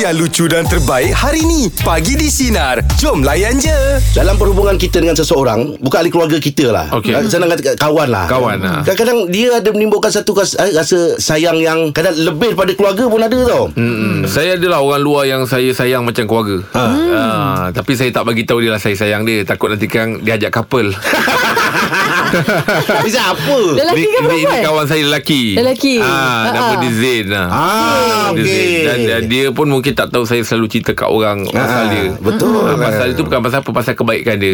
yang lucu dan terbaik hari ni. Pagi di Sinar. Jom layan je. Dalam perhubungan kita dengan seseorang Bukan ahli keluarga kita lah Okey. Senang kata kawan lah Kawan lah. Kadang-kadang dia ada menimbulkan satu kas- eh, rasa sayang yang Kadang lebih daripada keluarga pun ada tau Hmm. Saya adalah orang luar yang saya sayang macam keluarga. Ha. tapi saya tak bagi tahu dia lah saya sayang dia. Takut nanti kan dia ajak couple. Bisa apa? Lelaki ke Ni- ni, ni perempuan? kawan saya lelaki. Lelaki. Ah, nama dia Zain. Ah, Dia okey. Zain. Dan, dan dia pun mungkin tak tahu saya selalu cerita kat orang pasal Ah, dia. betul. Ah, pasal itu bukan pasal apa pasal kebaikan dia.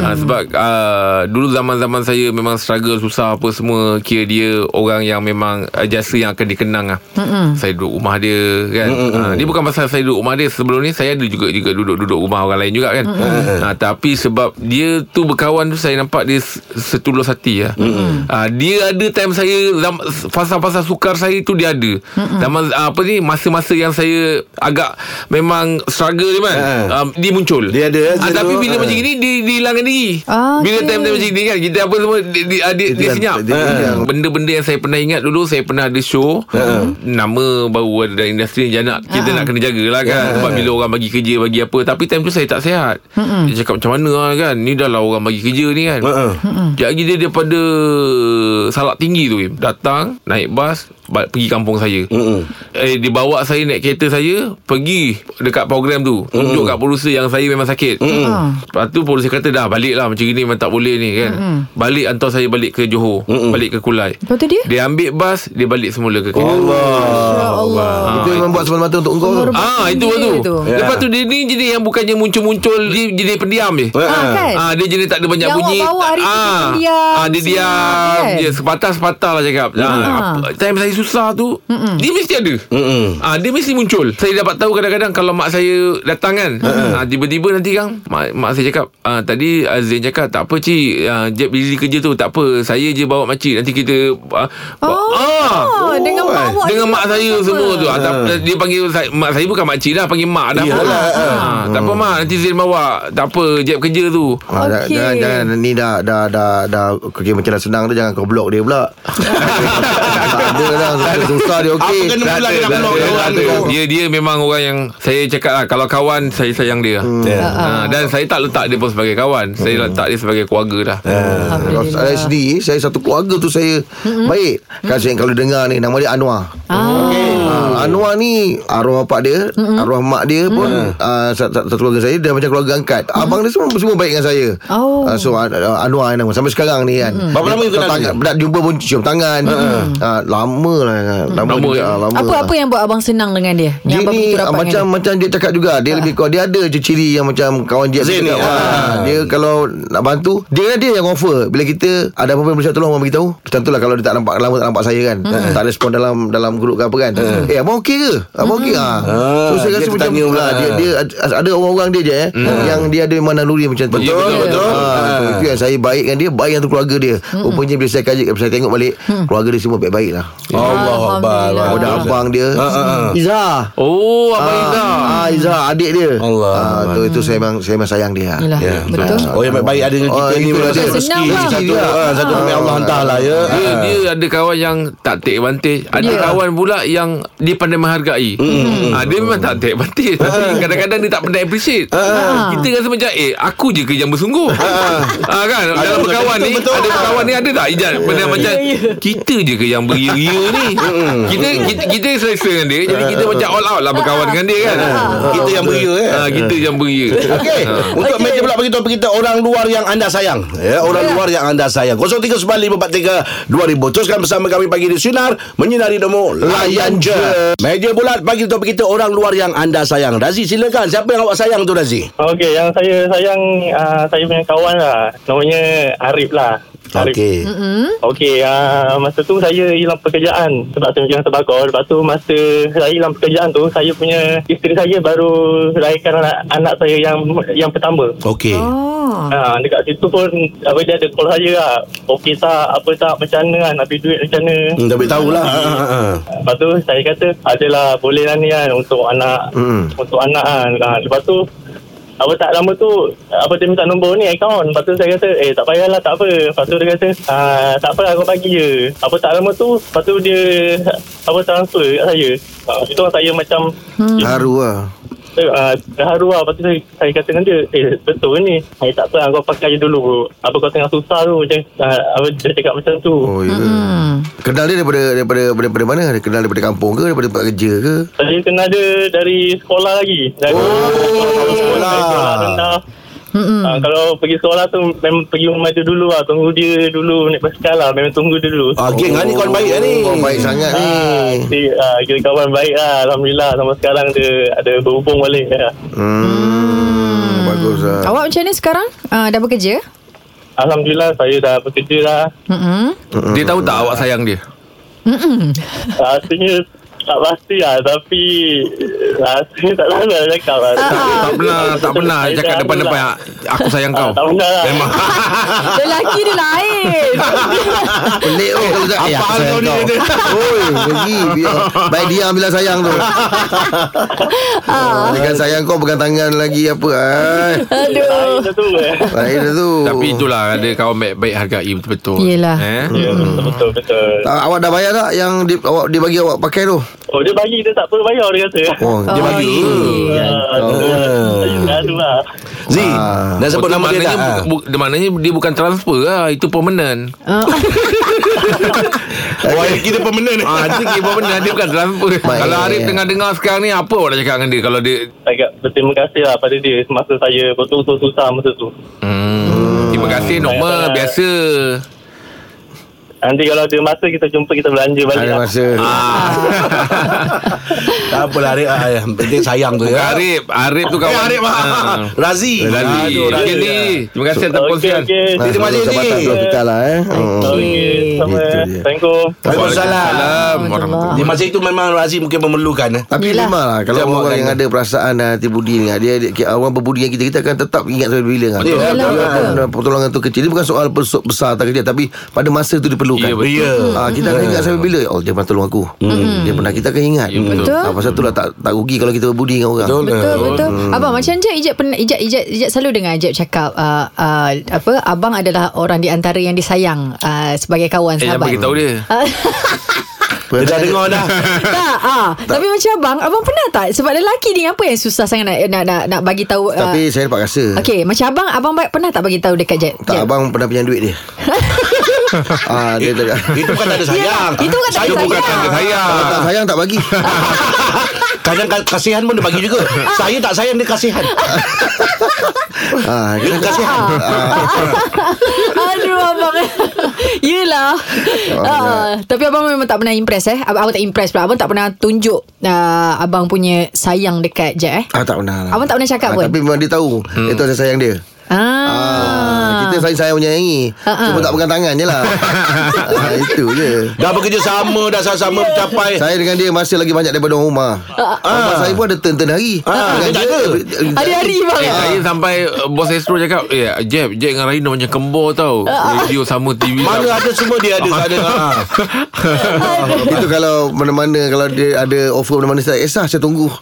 Ah, sebab ah, dulu zaman-zaman saya memang struggle susah apa semua kira dia orang yang memang ah, jasa yang akan dikenang ah. Saya duduk rumah dia kan. Ah, dia bukan pasal saya duduk rumah dia sebelum ni saya ada juga juga duduk-duduk rumah orang lain juga kan. Ah, tapi sebab dia tu berkawan tu saya nampak dia setulus hati lah. Ah, dia ada time saya fasa-fasa sukar saya tu dia ada. Zaman ah, apa ni masa-masa yang saya agak memang struggle ni kan. Ha. Ah, dia muncul. Dia ada, Ah, dia tapi bila ah. macam gini dia, dia hilangkan diri. Ah, Bila time-time macam ni kan kita apa semua dia, dia, ah, dia, dia kan, senyap. dia hilang. Benda-benda yang saya pernah ingat dulu saya pernah ada show. Nama baru ada dalam industri ni jangan kita nak kena jagalah kan. Sebab bila orang bagi kerja bagi apa tapi time tu saya tak sihat. Dia cakap macam mana lah kan. Ni dah lah orang bagi kerja ni kan. Sekejap lagi dia daripada Salak Tinggi tu Im. Datang Naik bas ba- Pergi kampung saya Eh dia bawa saya naik kereta saya Pergi Dekat program tu Tunjuk kat producer Yang saya memang sakit Lepas tu producer kata Dah balik lah Macam gini memang tak boleh ni kan Balik hantar saya balik ke Johor Balik ke Kulai Lepas tu dia? Dia ambil bas Dia balik semula ke kereta Ya Allah. Itu yang membuat semata-mata untuk engkau tu. Ah itu Dia tu. tu. Ya. Lepas tu dia ni jadi yang bukannya muncul-muncul dia jadi pendiam je. Ah, kan? Ah dia jenis tak ada banyak Yang bunyi. awak bawa hari tu dia ah, pendiam ah dia diam. kan? Dia sepatah-sepatah lah cakap. Ah. apa- time saya susah tu dia mesti ada. Ah dia mesti muncul. Saya dapat tahu kadang-kadang kalau mak saya datang kan. Ah tiba-tiba nanti kan mak, mak saya cakap ah tadi Azin cakap tak apa cik ah, Jeb busy kerja tu tak apa saya je bawa makcik nanti kita ah, Oh, dengan mak awak dengan mak saya sama. semua tu. Ah, tak, dia panggil saya, mak saya bukan makcik dah, panggil mak dah. Iyalah. Ah, tak apa mak, nanti Zain bawa. Tak apa, jeb kerja tu. Ah, dah- Okey. Jangan jangan ni dah dah dah dah kerja macam dah senang tu jangan kau blok dia pula. tak ada dah susah, susah dia okey. Apa kena ada, kena tak orang tu? Dia dia memang orang yang saya cakap lah kalau kawan saya sayang dia. Ya. Ah, dan saya tak letak dia pun sebagai kawan. Saya letak dia sebagai keluarga dah. Kalau saya sendiri Saya satu keluarga tu saya Baik Kan saya kalau dengar ni Nama dia Anwar Ah. Ah, Anwar ni Arwah bapak dia Arwah mak dia pun ah, satu, satu keluarga saya Dia macam keluarga angkat. Abang dia semua Semua baik dengan saya. Oh. Ah, So ah, Anwar yang nama. Sampai sekarang ni kan. Berapa lama you kenal tangan, dia? Tak jumpa pun cium tangan. Ah, Lama lah. Lama, Lama, juga ya? lama Apa lah. apa yang buat abang senang dengan dia? Dia Yang abang ni rapat macam dengan macam dia cakap juga. Dia lebih kurang dia ada je ciri yang macam kawan Zain ni, cakap, ah, dia kalau nak bantu dia dia yang offer. Bila kita ada apa-apa yang boleh tolong abang beritahu. Contohlah kalau dia tak nampak lama tak nampak saya kan. Tak respon dalam dalam grup ke apa kan. Eh abang okey ke abang okey ah so saya rasa macam tertanya pula. dia dia ada orang-orang dia je eh yang dia ada memang naluri macam tu Betul, betul, betul. Ah, so itu yang saya baik dengan dia baik dengan keluarga dia rupanya bila saya kaji saya tengok balik keluarga dia semua baik-baik lah Allah Akbar. Alhamdulillah. ada abang dia Izzah Oh, Abang Izzah. Ah, Izzah adik dia. Allah. Ah, tu itu saya memang saya memang sayang dia. Ya. betul. Oh yang baik-baik ada dengan kita ni itu pun ada dia. rezeki lah. satu satu demi Allah hantar lah ya. Dia, ada kawan yang tak take advantage Ada kawan pula yang Dia pandai menghargai. Ha, Dia memang tak take advantage Tapi kadang-kadang dia tak pandai appreciate. Kita rasa macam Eh aku je ke yang bersungguh. Ha, kan? Dalam berkawan ni betul. Ada berkawan ni ada tak Ijat Benda macam Kita je ke yang beria-ria ni. Kita kita, kita selesa dengan dia. Jadi kita macam all out lah Berkawan dengan dia kan? Kita yang beria eh. ha, Kita yang beria. Okey, untuk Okey. meja pula beritahu kita orang luar yang anda sayang. Ya, orang luar yang anda sayang. 0395432000. Teruskan bersama kami pagi di sinar menyinari demo layan je. Meja bulat bagi untuk kita orang luar yang anda sayang. Razi silakan. Siapa yang awak sayang tu Razi? Okey, yang saya sayang uh, saya punya kawan lah. Namanya Arif lah. Arif. Okey. Okey, uh, masa tu saya hilang pekerjaan sebab saya menjaga tembakau. Lepas tu masa saya hilang pekerjaan tu, saya punya isteri saya baru lahirkan anak, anak saya yang yang pertama. Okey. Oh. Ha, dekat situ pun apa dia ada call saya lah. Okey tak, apa tak, macam mana kan, habis duit macam mana. Hmm, dah tahu lah. Ha, ha, ha. Lepas tu saya kata adalah boleh lah ni kan untuk anak Hmm. untuk anak kan. Ha, lepas tu Apa tak lama tu Apa dia minta nombor ni Akaun Lepas tu saya kata Eh tak payahlah tak apa Lepas tu dia kata ah, Tak apa aku bagi je Apa tak lama tu Lepas tu dia Apa transfer kat saya ah, Itu orang saya macam hmm. Haru lah Uh, haru lah. Lepas tu saya, saya kata dengan dia Eh betul ni. Eh tak apa Kau pakai je dulu Apa kau tengah susah tu Macam uh, apa, Dia cakap macam tu. Oh ya. Hmm. Kenal dia daripada, daripada daripada daripada mana? Dia kenal daripada kampung ke Daripada tempat kerja ke? Saya kenal dia Dari sekolah lagi. Dari oh, sekolah. Dari sekolah. Rendah Uh, kalau pergi sekolah tu Memang pergi rumah dia dulu lah Tunggu dia dulu Naik basikal lah Memang tunggu dia dulu Ah, geng ah, ni kawan baik lah ni. Oh baik sangat ni Ah, si, ah, kira kawan baik lah Alhamdulillah Sampai sekarang dia Ada berhubung balik ya. hmm. Bagus lah Awak macam ni sekarang? Uh, dah bekerja? Alhamdulillah Saya dah bekerja lah Mm-mm. Dia tahu tak awak sayang dia? Rasanya Tak pasti lah Tapi Rasanya tak lah cakap lah. Tak pernah Tak pernah cakap depan-depan. Aku sayang kau. Tak pernah lah. Memang Lelaki dia lain. Pelik oh kalau tak Eh aku hal kau ni? Oi Pergi biar, Baik diam bila sayang tu ah. Dia kan sayang kau Pegang tangan lagi Apa eh. Lain dah tu Tapi itulah Ada kawan baik-baik hargai betul-betul Yelah. eh? Ya betul betul betul tak, Awak dah bayar tak Yang dia, awak, dia bagi awak pakai tu Oh dia bagi dia tak perlu bayar dia kata Oh dia Oh, bagi iya. Z, Ah. nak sebut Oh, nama dia tak? bu, bu, maknanya dia bukan transfer lah Itu permanent Uh, Oh, kita pemenang ni. Ah, itu kira permanent Dia bukan transfer Baik. Kalau Arif tengah dengar sekarang ni Apa awak nak cakap dengan dia Kalau dia Agak berterima kasih lah pada dia Semasa saya betul-betul susah masa tu hmm, Terima kasih normal Biasa Nanti kalau ada masa kita jumpa kita belanja balik Ada lah. masa ah, Tak apalah Arif. Ah, Yang penting sayang tu Bukan ya. Arif Arif tu Eh, kawan Arif. Ah. Razi. Aduh, Okay Razi. ni Terima kasih atas Okey perkongsian okey Nah, Terima kasih, kita lah eh Hmm. Okey sama Itu eh. dia. Assalamualaikum Waalaikumsalam. Warahmatullahi Di masa itu memang Razi mungkin memerlukan eh. Tapi memang lah Kalau orang buatkan yang dia. ada perasaan dan hati budi ni Dia, dia orang berbudi dengan kita Kita akan tetap ingat sampai bila kan Betul. Pertolongan tu kecil Dia bukan soal besar atau kecil Tapi pada masa tu diperlukan Ya, betul. Ya. Ah, kita akan ingat sampai bila Oh dia pernah tolong aku Dia pernah kita akan ingat Ya, betul. Ah, Pasal tu lah tak, tak rugi Kalau kita berbudi dengan orang Betul. Betul betul. Abang macam je Ijat pernah Ijat Ijat Ijat selalu dengar Ijat cakap uh, uh, apa abang adalah orang di antara yang disayang uh, sebagai kawan Eh jangan sahabat. beritahu dia Ah, Dia dah dengar dah. tak ah tapi macam abang abang pernah tak sebab lelaki ni apa yang susah sangat nak nak nak, nak bagi tahu uh, Tapi saya dapat rasa Okey, macam abang abang ba- pernah tak bagi tahu dekat Jet? Tak Jet? abang pernah pinjam duit dia ah, Dia tak Itu bukan tak ada sayang. Itu bukan tak ada Itu bukan sayang. tanda sayang Kalau tak sayang tak bagi Kadang ka- kasihan pun dia bagi juga. Saya tak sayang dia kasihan. ah, Dia kasihan. Aduh abang Yelah uh, Tapi abang memang tak pernah impress eh Abang, abang tak impress pula Abang tak pernah tunjuk uh, Abang punya sayang dekat Jet eh Ah tak pernah lah. Abang tak pernah cakap ah, pun? Tapi memang dia tahu hmm. Itu saya sayang dia Ah, Ah, kita sayang-sayang menyayangi Ah, ah. Cuma tak pegang tangan je lah. Ah, Itu je. Dah bekerja sama Dah sama-sama mencapai. Saya dengan dia masih lagi banyak daripada orang rumah. Ah. Saya pun ada turn-turn hari. Ah, dia tak ada. Hari-hari bang. Eh, saya sampai uh, Bos Astro cakap Eh Jeb Jeb dengan Rahina macam kembar tau. Radio sama TV Mana ada semua dia ada ada. Ha. Itu kalau mana-mana Kalau dia ada offer mana-mana Saya esah saya tunggu.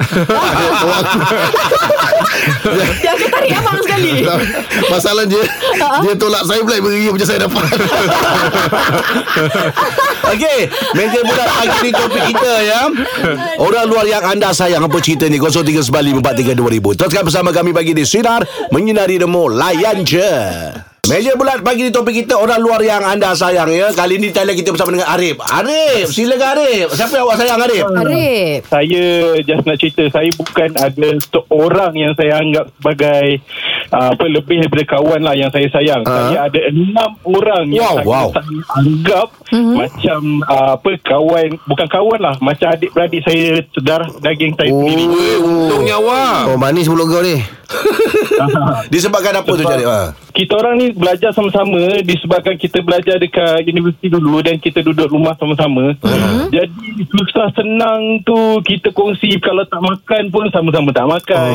Dia akan tarik abang sekali Masalah dia Dia tolak saya pula Beri macam saya dapat Okey, meja bulat pagi ni topik kita ya. Orang luar yang anda sayang apa cerita ni 0395432000. Teruskan bersama kami pagi di Sinar menyinari demo layan je. Meja bulat pagi ni topik kita orang luar yang anda sayang ya. Kali ni talian kita bersama dengan Arif. Arif, silakan Arif. Siapa yang awak sayang Arif? Arif Saya just nak cerita Saya bukan ada seorang yang saya anggap sebagai uh, apa lebih daripada kawan lah yang saya sayang. Ah. Saya ada enam orang yang Wow, saya, wow. saya anggap Mhm. macam uh, apa kawan bukan kawan lah macam adik-beradik saya darah daging saya sendiri. Untungnya awak Oh manis mulut kau ni Disebabkan apa tu Sebab- cari? Ha. Kita orang ni belajar sama-sama disebabkan kita belajar dekat universiti dulu dan kita duduk rumah sama-sama. Uh-huh. Jadi susah senang tu kita kongsi kalau tak makan pun sama-sama tak makan.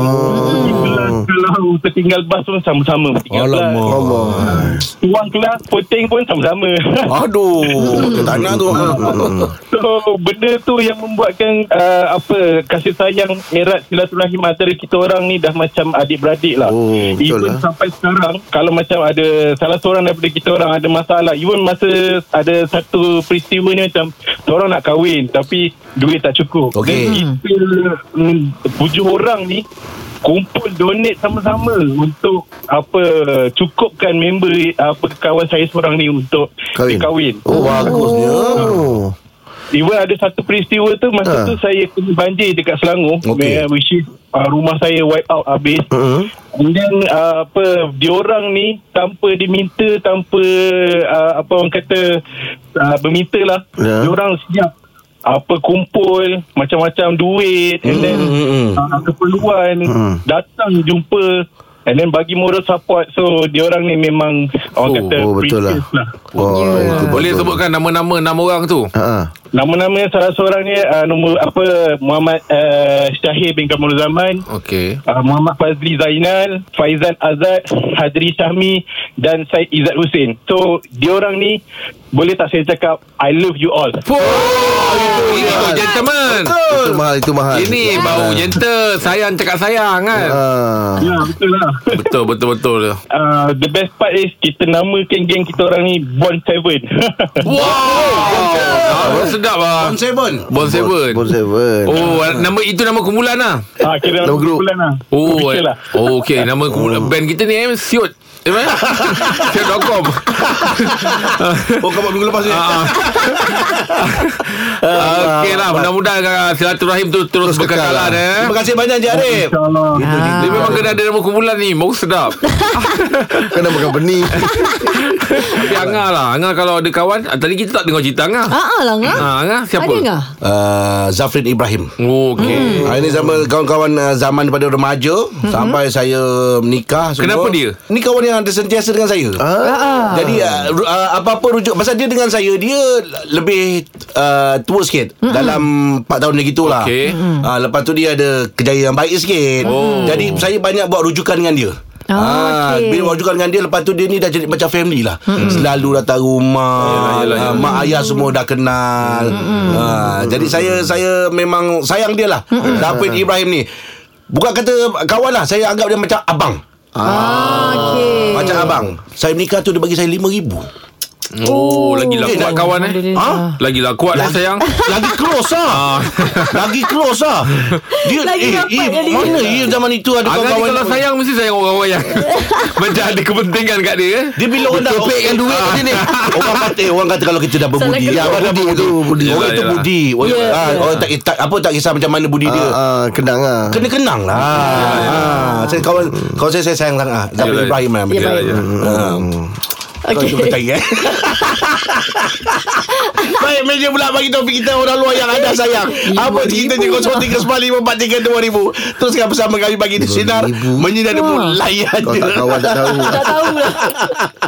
Kelas kalau tertinggal bas pun sama-sama kelas. Alamak. Tuang kelas poting pun sama-sama. Aduh, tanah tu. So benda tu yang membuatkan uh, apa kasih sayang erat silaturahim antara kita orang ni dah macam adik-beradik lah. Oh, even lah. sampai sekarang kalau macam ada salah seorang daripada kita orang ada masalah, even masa ada satu peristiwa ni macam seorang nak kahwin tapi duit tak cukup. Dan kita mm, tujuh orang ni kumpul donate sama-sama untuk apa cukupkan member apa kawan saya seorang ni untuk Kahwin. kahwin. Oh, bagusnya. Oh. Even ada satu peristiwa tu Masa Ha. tu saya kena banjir Dekat Selangor. Where- Which is uh, Rumah saya wipe out habis Mhm. And then uh, apa Diorang ni Tanpa diminta Tanpa uh, Apa orang kata uh, Berminta lah Ya. Diorang siap apa kumpul macam-macam duit and then Hmm, uh, keperluan Hmm. datang jumpa and then bagi moral support so diorang ni memang orang Oh, kata oh, betul lah. lah. Oh, Ya. itu Boleh betul. sebutkan nama-nama Nama orang tu Ha. Nama-nama salah seorang ni uh, nombor apa Muhammad uh, Syahir bin Kamal Zaman, Okey uh, Muhammad Fazli Zainal, Faizan Azad, Hadri Syahmi dan Syed Izzat Hussein. So, diorang ni boleh tak saya cakap I love you all. Oh, ini baru gentleman Itu mahal, itu mahal. Ini baru gentle Sayang cakap sayang kan Ha. Ya, betul lah. Betul betul betul. Uh, the best part is kita namakan geng kita orang ni Bond Seven. Wow! Ah, Sedap lah On seven. Bon Seven. Bon Seven. Oh nama itu nama kumpulan lah ah, kira Nama kumpulan lah. Oh, Official lah. oh okey nama kumpulan band kita ni eh Siot. Eh, mana? Siot.com. Oh kau buat minggu lepas ni Ah. Okey lah Mudah-mudahan ah, Silaturahim tu Terus berkekalan eh Terima kasih banyak Encik Arif InsyaAllah. Dia memang kena ada nama kumpulan ni Baru sedap Kena makan benih. Tapi Angah lah Angah kalau ada kawan ah, Tadi kita tak dengar cerita Angah Ah, ah lah ngah. Ah, Angah siapa? Ada ngah? uh, Zafrin Ibrahim Oh, Okey Hmm. Ini sama kawan-kawan zaman daripada remaja hmm. sampai saya menikah semua. Kenapa dia? Ni kawan yang ada sentiasa dengan saya. Ha. Jadi uh, uh, apa-apa rujuk. Pasal dia dengan saya Dia lebih uh, Tua sikit. Mm Dalam 4 tahun lagi tu lah. Okey. uh, Lepas tu dia ada Kejayaan yang baik sikit. Oh. Jadi saya banyak buat rujukan dengan dia. Oh, Ah, okey. Bila rujukan dengan dia Lepas tu dia ni dah jadi macam family lah. Selalu datang rumah Yelah, yelah, Ah, yelah. Mak ayah semua dah kenal. Ah, Jadi saya saya memang sayang dia lah. David Ibrahim ni. Bukan kata kawan lah Saya anggap dia macam abang Ah, okey. Macam abang Saya menikah tu dia bagi saya RM5,000 Oh, lagilah Eh, kuat dah- kawan eh. Ha? Lagilah kuat lah sayang. Lagi close lah. Lagi close lah. Dia Lagi eh, eh. Mana ya zaman itu Ada kawan-kawan kalau sayang Mesti sayang orang-orang yang Macam ada kepentingan kat dia eh. Dia bila orang dah Kepekkan duit kat sini. Orang kata eh, Orang kata kalau kita dah berbudi Ya kena. budi itu budi Orang itu yelah. budi. Orang, Ya, ah, ya. orang tak, tak Apa tak kisah macam mana budi dia? Ah, ah, kenang ah. Kena kenang lah. Ah, Saya kawan Kawan saya saya sayang sangat. Ah. Zafir Yelah, Ibrahim Ah. Kau Okey. itu percaya eh Baik meja pula bagi topik kita Orang luar yang anda sayang Apa ceritanya 0395432000 Teruskan bersama kami Bagi di Sinar Menyinari demo Layan Kau je tak kawan tak tahu. Tak tahu lah.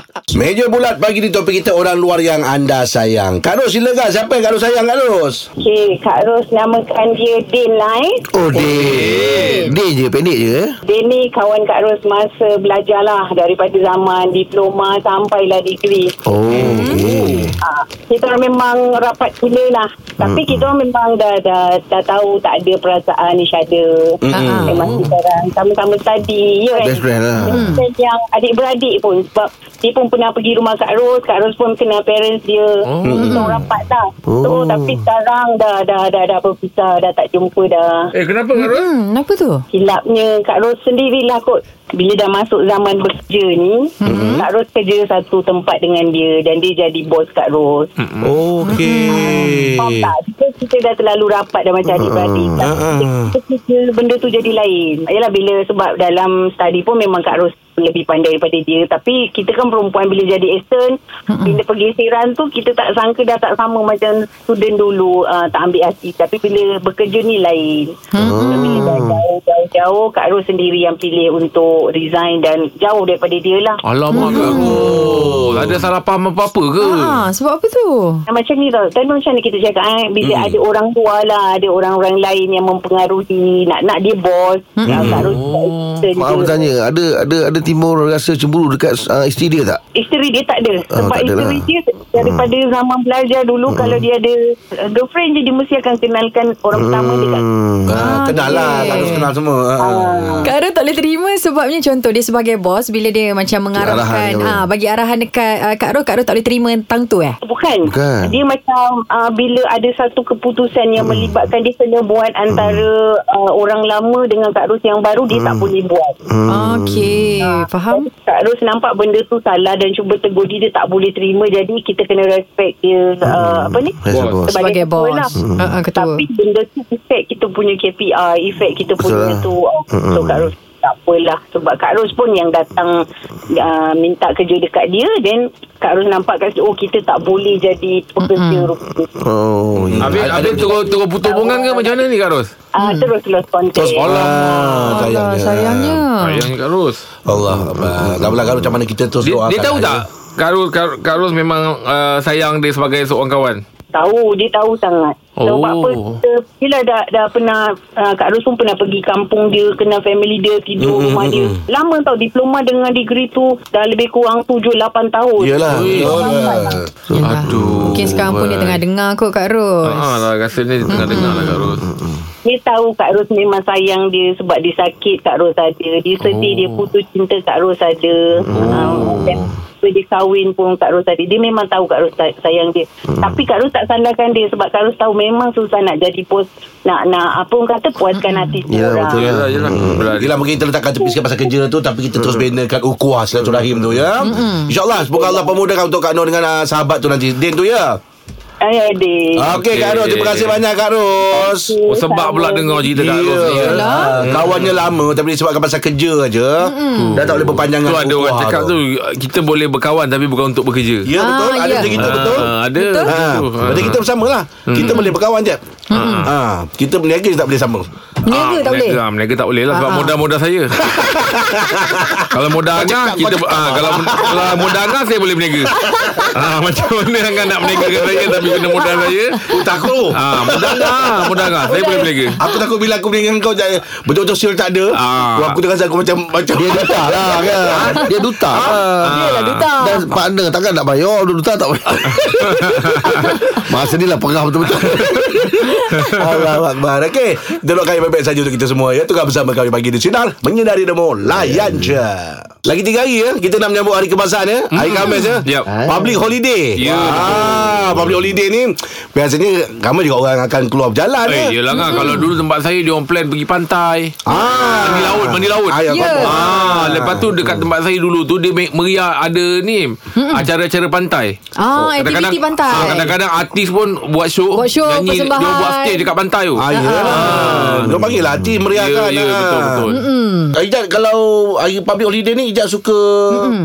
Meja bulat bagi di topik kita Orang luar yang anda sayang Kak Ros silakan Siapa yang Kak Ros sayang Kak Ros Okey, Kak Ros namakan dia Din lah eh. Oh, Din. Din je, pendek je. Din ni kawan Kak Ros masa belajar lah daripada zaman diploma sampailah degree. Oh, okey. Ha, kita memang rapat gila lah. Tapi kita orang memang dah, dah, dah tahu tak ada perasaan each other. Mm-mm. Memang kita orang sama-sama study. Ya, kan? Best friend lah. Dan yang adik-beradik pun sebab dia pun pernah pergi rumah Kak Ros Kak Ros pun kenal parents dia oh. Kita orang rapat dah Oh. So tapi sekarang dah dah dah dah berpisah Dah tak jumpa dah Eh kenapa Kak Ros? Hmm, kenapa tu? Silapnya Kak Ros sendirilah kot bila dah masuk zaman bekerja ni mm-hmm. Kak Ros kerja satu tempat dengan dia Dan dia jadi bos Kak Ros mm. Okey. Faham tak? Kita, kita dah terlalu rapat dah macam adik-beradik Tapi kita, kita, benda tu jadi lain. Yalah bila sebab dalam study pun memang Kak Ros lebih pandai daripada dia. Tapi kita kan perempuan bila jadi assistant Bila pergeseran tu kita tak sangka dah tak sama macam student dulu uh, Tak ambil hati. Tapi bila bekerja ni lain. Hmm. Bila dah jauh-jauh Kak Ros sendiri yang pilih untuk resign Dan jauh daripada dia lah. Alamak Kak Ros Ada salah faham apa-apa ke? Ah, sebab apa tu? Nah, macam ni tau Tadi macam ni kita cakap eh, Bila hmm. ada orang tua lah Ada orang-orang lain yang mempengaruhi Nak nak dia bos hmm. Ros Mak aku tanya Ada ada ada timbul rasa cemburu dekat uh, isteri dia tak? Isteri dia tak ada Ah, Sebab tak ada isteri lah. dia Daripada zaman belajar dulu Kalau dia ada uh, Girlfriend je Dia mesti akan kenalkan Orang pertama dia kat Ah, kenal lah okey. Tak harus kenal semua ah. Kak Ros tak boleh terima sebabnya contoh dia sebagai bos bila dia macam mengarahkan ah bagi arahan dekat uh, Kak Ros Kak Ros tak boleh terima tentang tu eh. Bukan. Bukan. Dia macam uh, bila ada satu keputusan yang Hmm. melibatkan dia kena buat antara uh, orang lama dengan Kak Ros yang baru dia Hmm. tak boleh buat. Okey, faham? Kak Ros nampak benda tu salah dan cuba tegur dia, dia tak boleh terima jadi kita kena respect dia uh, apa ni? Boss. Sebagai ketua bos. lah. Hmm. Uh, uh, ketua. Tapi benda tu effect kita punya KPI, effect kita Betul punya lah. tu. Uh, so Kak Ros tak apalah sebab Kak Ros pun yang datang uh, minta kerja dekat dia then Kak Ros nampak kat situ oh kita tak boleh jadi pekerja rupanya. Oh, ya. Habis, habis turun, turun putus hubungan ke macam mana ni Kak Ros? Ah terus lost contact. Terus Alah, Allah sayangnya. sayangnya. Sayangnya Kak Ros Allah Tak apalah kalau macam mana kita terus doakan dia tahu tak Kak Ros, Kak, Kak Ros memang uh, sayang dia sebagai seorang kawan Tahu, dia tahu sangat. Oh. Sebab apa, kita, bila dah, dah pernah, uh, Kak Ros pun pernah pergi kampung dia, kenal family dia, tidur Mm, rumah mm, dia. mm. Lama tau, diploma dengan degree tu dah lebih kurang 7-8 tahun. Yelah Betul Yelah. Aduh, Mungkin sekarang pun dia tengah dengar kot Kak Ros. Ah, lah, rasanya dia tengah dengar lah Kak Ros Dia tahu Kak Ros memang sayang dia sebab dia sakit Kak Ros ada. Dia sedih, Oh. dia putus cinta Kak Ros ada. Oh. dan bila dia kahwin pun Kak Ros ada. Dia memang tahu Kak Ros say- sayang dia. Tapi Kak Ros tak salahkan dia sebab Kak Ros tahu memang susah nak jadi bos. Nak, nak apa orang kata puaskan hati Ya, orang. betul. Yelah, yelah Berat. Yelah mungkin kita letakkan tepi sikit pasal kerja tu Tapi kita terus benakan ukuah silaturahim tu ya InsyaAllah Semoga Allah pemudahkan untuk Kak Nur dengan uh, sahabat tu nanti Din tu ya Ay, adik. Okey Kak Okey. Ros Terima kasih banyak Kak Ros Oh, sebab pula dengar cerita Kak Ros ni ya. Ah, Kawannya lama Tapi disebabkan pasal kerja aja. Dah tak boleh berpanjangan Tu ada orang cakap tu. Kita boleh berkawan Tapi bukan untuk bekerja. Ya betul. Ah, Ada ya. macam itu betul. Ah, Ada. Ha, Betul. berarti kita bersama lah. Kita boleh berkawan je ha, Kita berniaga je tak boleh sama Meniaga tak boleh? Ah, Meniaga tak boleh lah Sebab ah. modal-modal saya. Kalau modal Angah kita cakap. ah, Kalau kalau modal Angah Saya boleh berniaga. Ah, Macam mana Angah nak berniaga saya Tapi kena modal saya? Takut. Ah, Modal Angah Modal Angah. Saya boleh berniaga. Aku takut bila aku berniaga dengan kau Betul-betul sil tak ada. Ah. Wah, Aku tengah rasa aku macam macam Dia duta lah kan? Dia duta. Lah Dia lah duta. Dan partner takkan nak bayar Dia duta tak bayar Masa ni lah perah betul-betul Allah Akbar. Doakan yang baik-baik saja Untuk kita semua ya. Tengah bersama kami Pagi di Sinar Menyinari demo Layan je. Lagi tiga hari ya Kita nak menyambut hari kebangsaan ya. Hari Khamis ya. Yap. Public holiday. Ya, ah, Public holiday ni Biasanya Ramai juga orang akan keluar berjalan ya. Eh, yelah kan Kalau dulu tempat saya Dia orang plan pergi pantai. Ah. Mandi laut Mandi laut. Ah, ya, Ya. faham. Ah, lepas tu dekat tempat saya dulu tu dia me- meriah ada ni acara-acara pantai. Ah, aktiviti pantai. Ah, kadang-kadang artis pun buat show, Buat show, nyanyi, persembahan. Buat stage dekat pantai tu. Ah, ya. Dia panggil lah hati meriahkan. Ya, ya, ah. betul, betul. Ah, Ijat kalau hari public holiday ni Ijat suka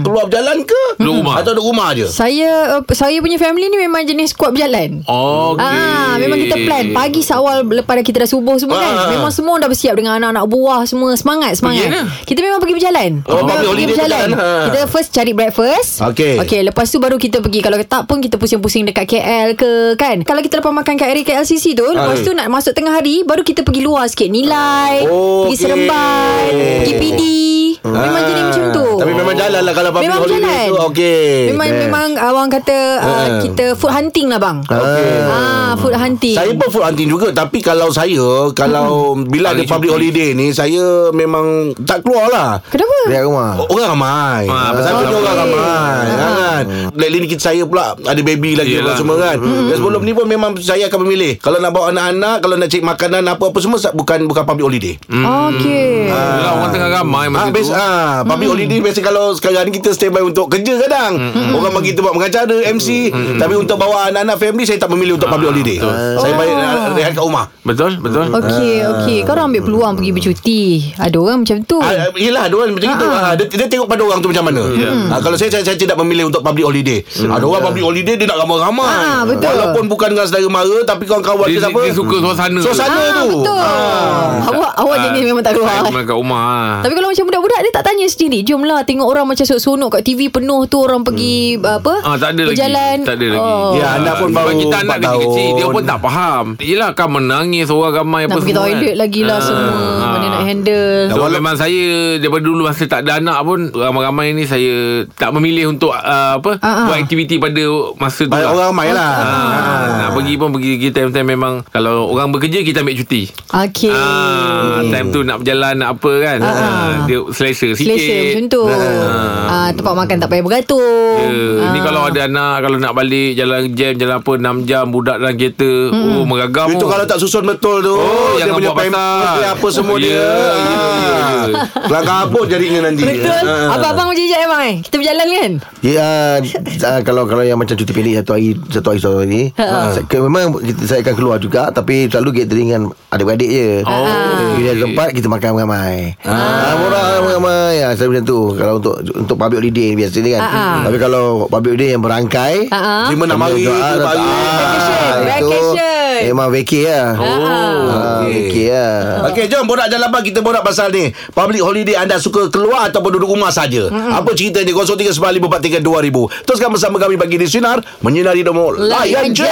keluar berjalan ke? Duduk rumah. Atau duduk rumah je? Saya uh, saya punya family ni memang jenis kuat berjalan. Okey. Ah, memang kita plan pagi seawal lepas dah kita dah subuh semua kan. Ah. Memang semua dah bersiap dengan anak-anak buah semua semangat semangat. Pergi mana? Kita memang pergi berjalan. Oh, Memang public holiday berjalan. Ha. Kita first cari breakfast. Okey. Okey, lepas tu baru kita pergi kalau tak pun kita pusing-pusing dekat KL ke kan. Kalau kita lepas makan kat area KLCC tu, lepas Ah. tu nak masuk tengah hari baru kita pergi luar sikit. Nilai, Oh, pergi okey. Seremban, pergi PD. Memang Ah. jadi macam tu. Tapi memang jalan lah kalau public Memang holiday berjalan. tu. Okey. Memang Best. memang abang kata uh, Ah. kita food hunting lah bang. Okey. Ah, food hunting. Saya pun food hunting juga Tapi kalau saya Kalau bila ada public holiday ni Saya memang tak keluar lah Kenapa? Lihat rumah Orang ramai Ah, Pasal betul. tu orang ramai kan Lately ni kita saya pula Ada baby lagi Yelah. apa semua kan Dan sebelum ni pun memang Saya akan memilih Kalau nak bawa anak-anak Kalau nak cari makanan Apa-apa semua Bukan bukan public holiday Okey. Yelah, orang tengah ramai Ah, masa tu. Ah, public holiday biasa kalau sekarang ni kita standby untuk kerja kadang. Orang bagi kita buat pengacara, MC. Tapi untuk bawa anak-anak family saya tak memilih untuk public holiday. Saya baik uh, rehat kat rumah. Betul, betul. Okey, okey. Kau orang ambil peluang pergi bercuti. Ada orang macam tu. Ah, yelah ada orang macam itu ah, dia, dia tengok pada orang tu macam mana ah, Kalau saya, saya Saya tidak memilih untuk public holiday Ada orang public holiday Dia nak ramai-ramai Ah, betul. Walaupun bukan dengan saudara mara Tapi kawan-kawan Dia, dia, dia, apa dia suka suasana. Suasana Ah, tu betul. Ah. Awak awak Ah, jenis memang tak keluar. Saya memang kat rumah. ah. Tapi kalau macam budak-budak Dia tak tanya sendiri Jomlah tengok orang macam sonok kat TV penuh tu Orang pergi Apa Ah, tak ada lagi. Berjalan Tak ada lagi. Oh. Ya, anak pun baru kita anak 4 kecil-kecil Dia pun tak faham Yelah kan menangis Orang ramai Nak apa pergi semua toilet kan. lagi lah Ah, semua ah. Mana nak nak handle. So memang saya Daripada dulu Masa tak ada anak pun Ramai-ramai ni saya Tak memilih untuk uh, Apa Ah, ah. Buat aktiviti pada Masa tu lah. orang ramai lah. Ah, Nak pergi pun pergi Kita time-time memang Kalau orang bekerja Kita ambil cuti Okey. Ah, time tu nak berjalan nak apa kan. Ah, dia selesa sikit. Selesa macam tu. Ah, tempat makan tak payah beratur. Ya, Ah. Ni kalau ada anak Kalau nak balik Jalan jam Jalan apa 6 jam Budak dalam kereta Oh meragam Itu oh. kalau tak susun betul tu Oh, Dia jangan punya buat pasal. payment Apa semua Ya, dia ya, ya, Ah. ya. Kelang kabut jaringnya nanti Betul. Ah. Abang-abang macam je emang eh. Kita berjalan kan? Ya, uh, kalau kalau yang macam cuti pendek satu hari satu hari satu hari. Ha. Saya, ke, memang kita, saya akan keluar juga tapi selalu gathering dengan adik-beradik je. Oh, Kita okey. tempat kita makan ramai. Ah, murah ramai. Ya, saya macam tu. Kalau untuk untuk public holiday biasa ni kan. Ah. Tapi kalau public holiday yang berangkai ah. Lima enam hari Ah, tu tak- pagi. Vacation, vacation. Memang vacay lah. Ah. Ah, vacay lah. Okey, jom borak jalan bang kita borak pasal ni. Public holiday anda suka keluar ataupun duduk rumah saja? Apa cerita ni? 0395432000. Teruskan bersama kami pagi di sinar menyinari demo layan je.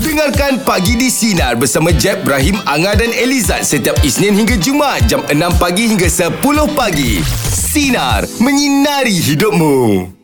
Dengarkan Pagi di Sinar bersama Jeb, Ibrahim, Anga dan Elizad setiap Isnin hingga Jumaat jam 6 pagi hingga 10 pagi. Sinar, menyinari hidupmu.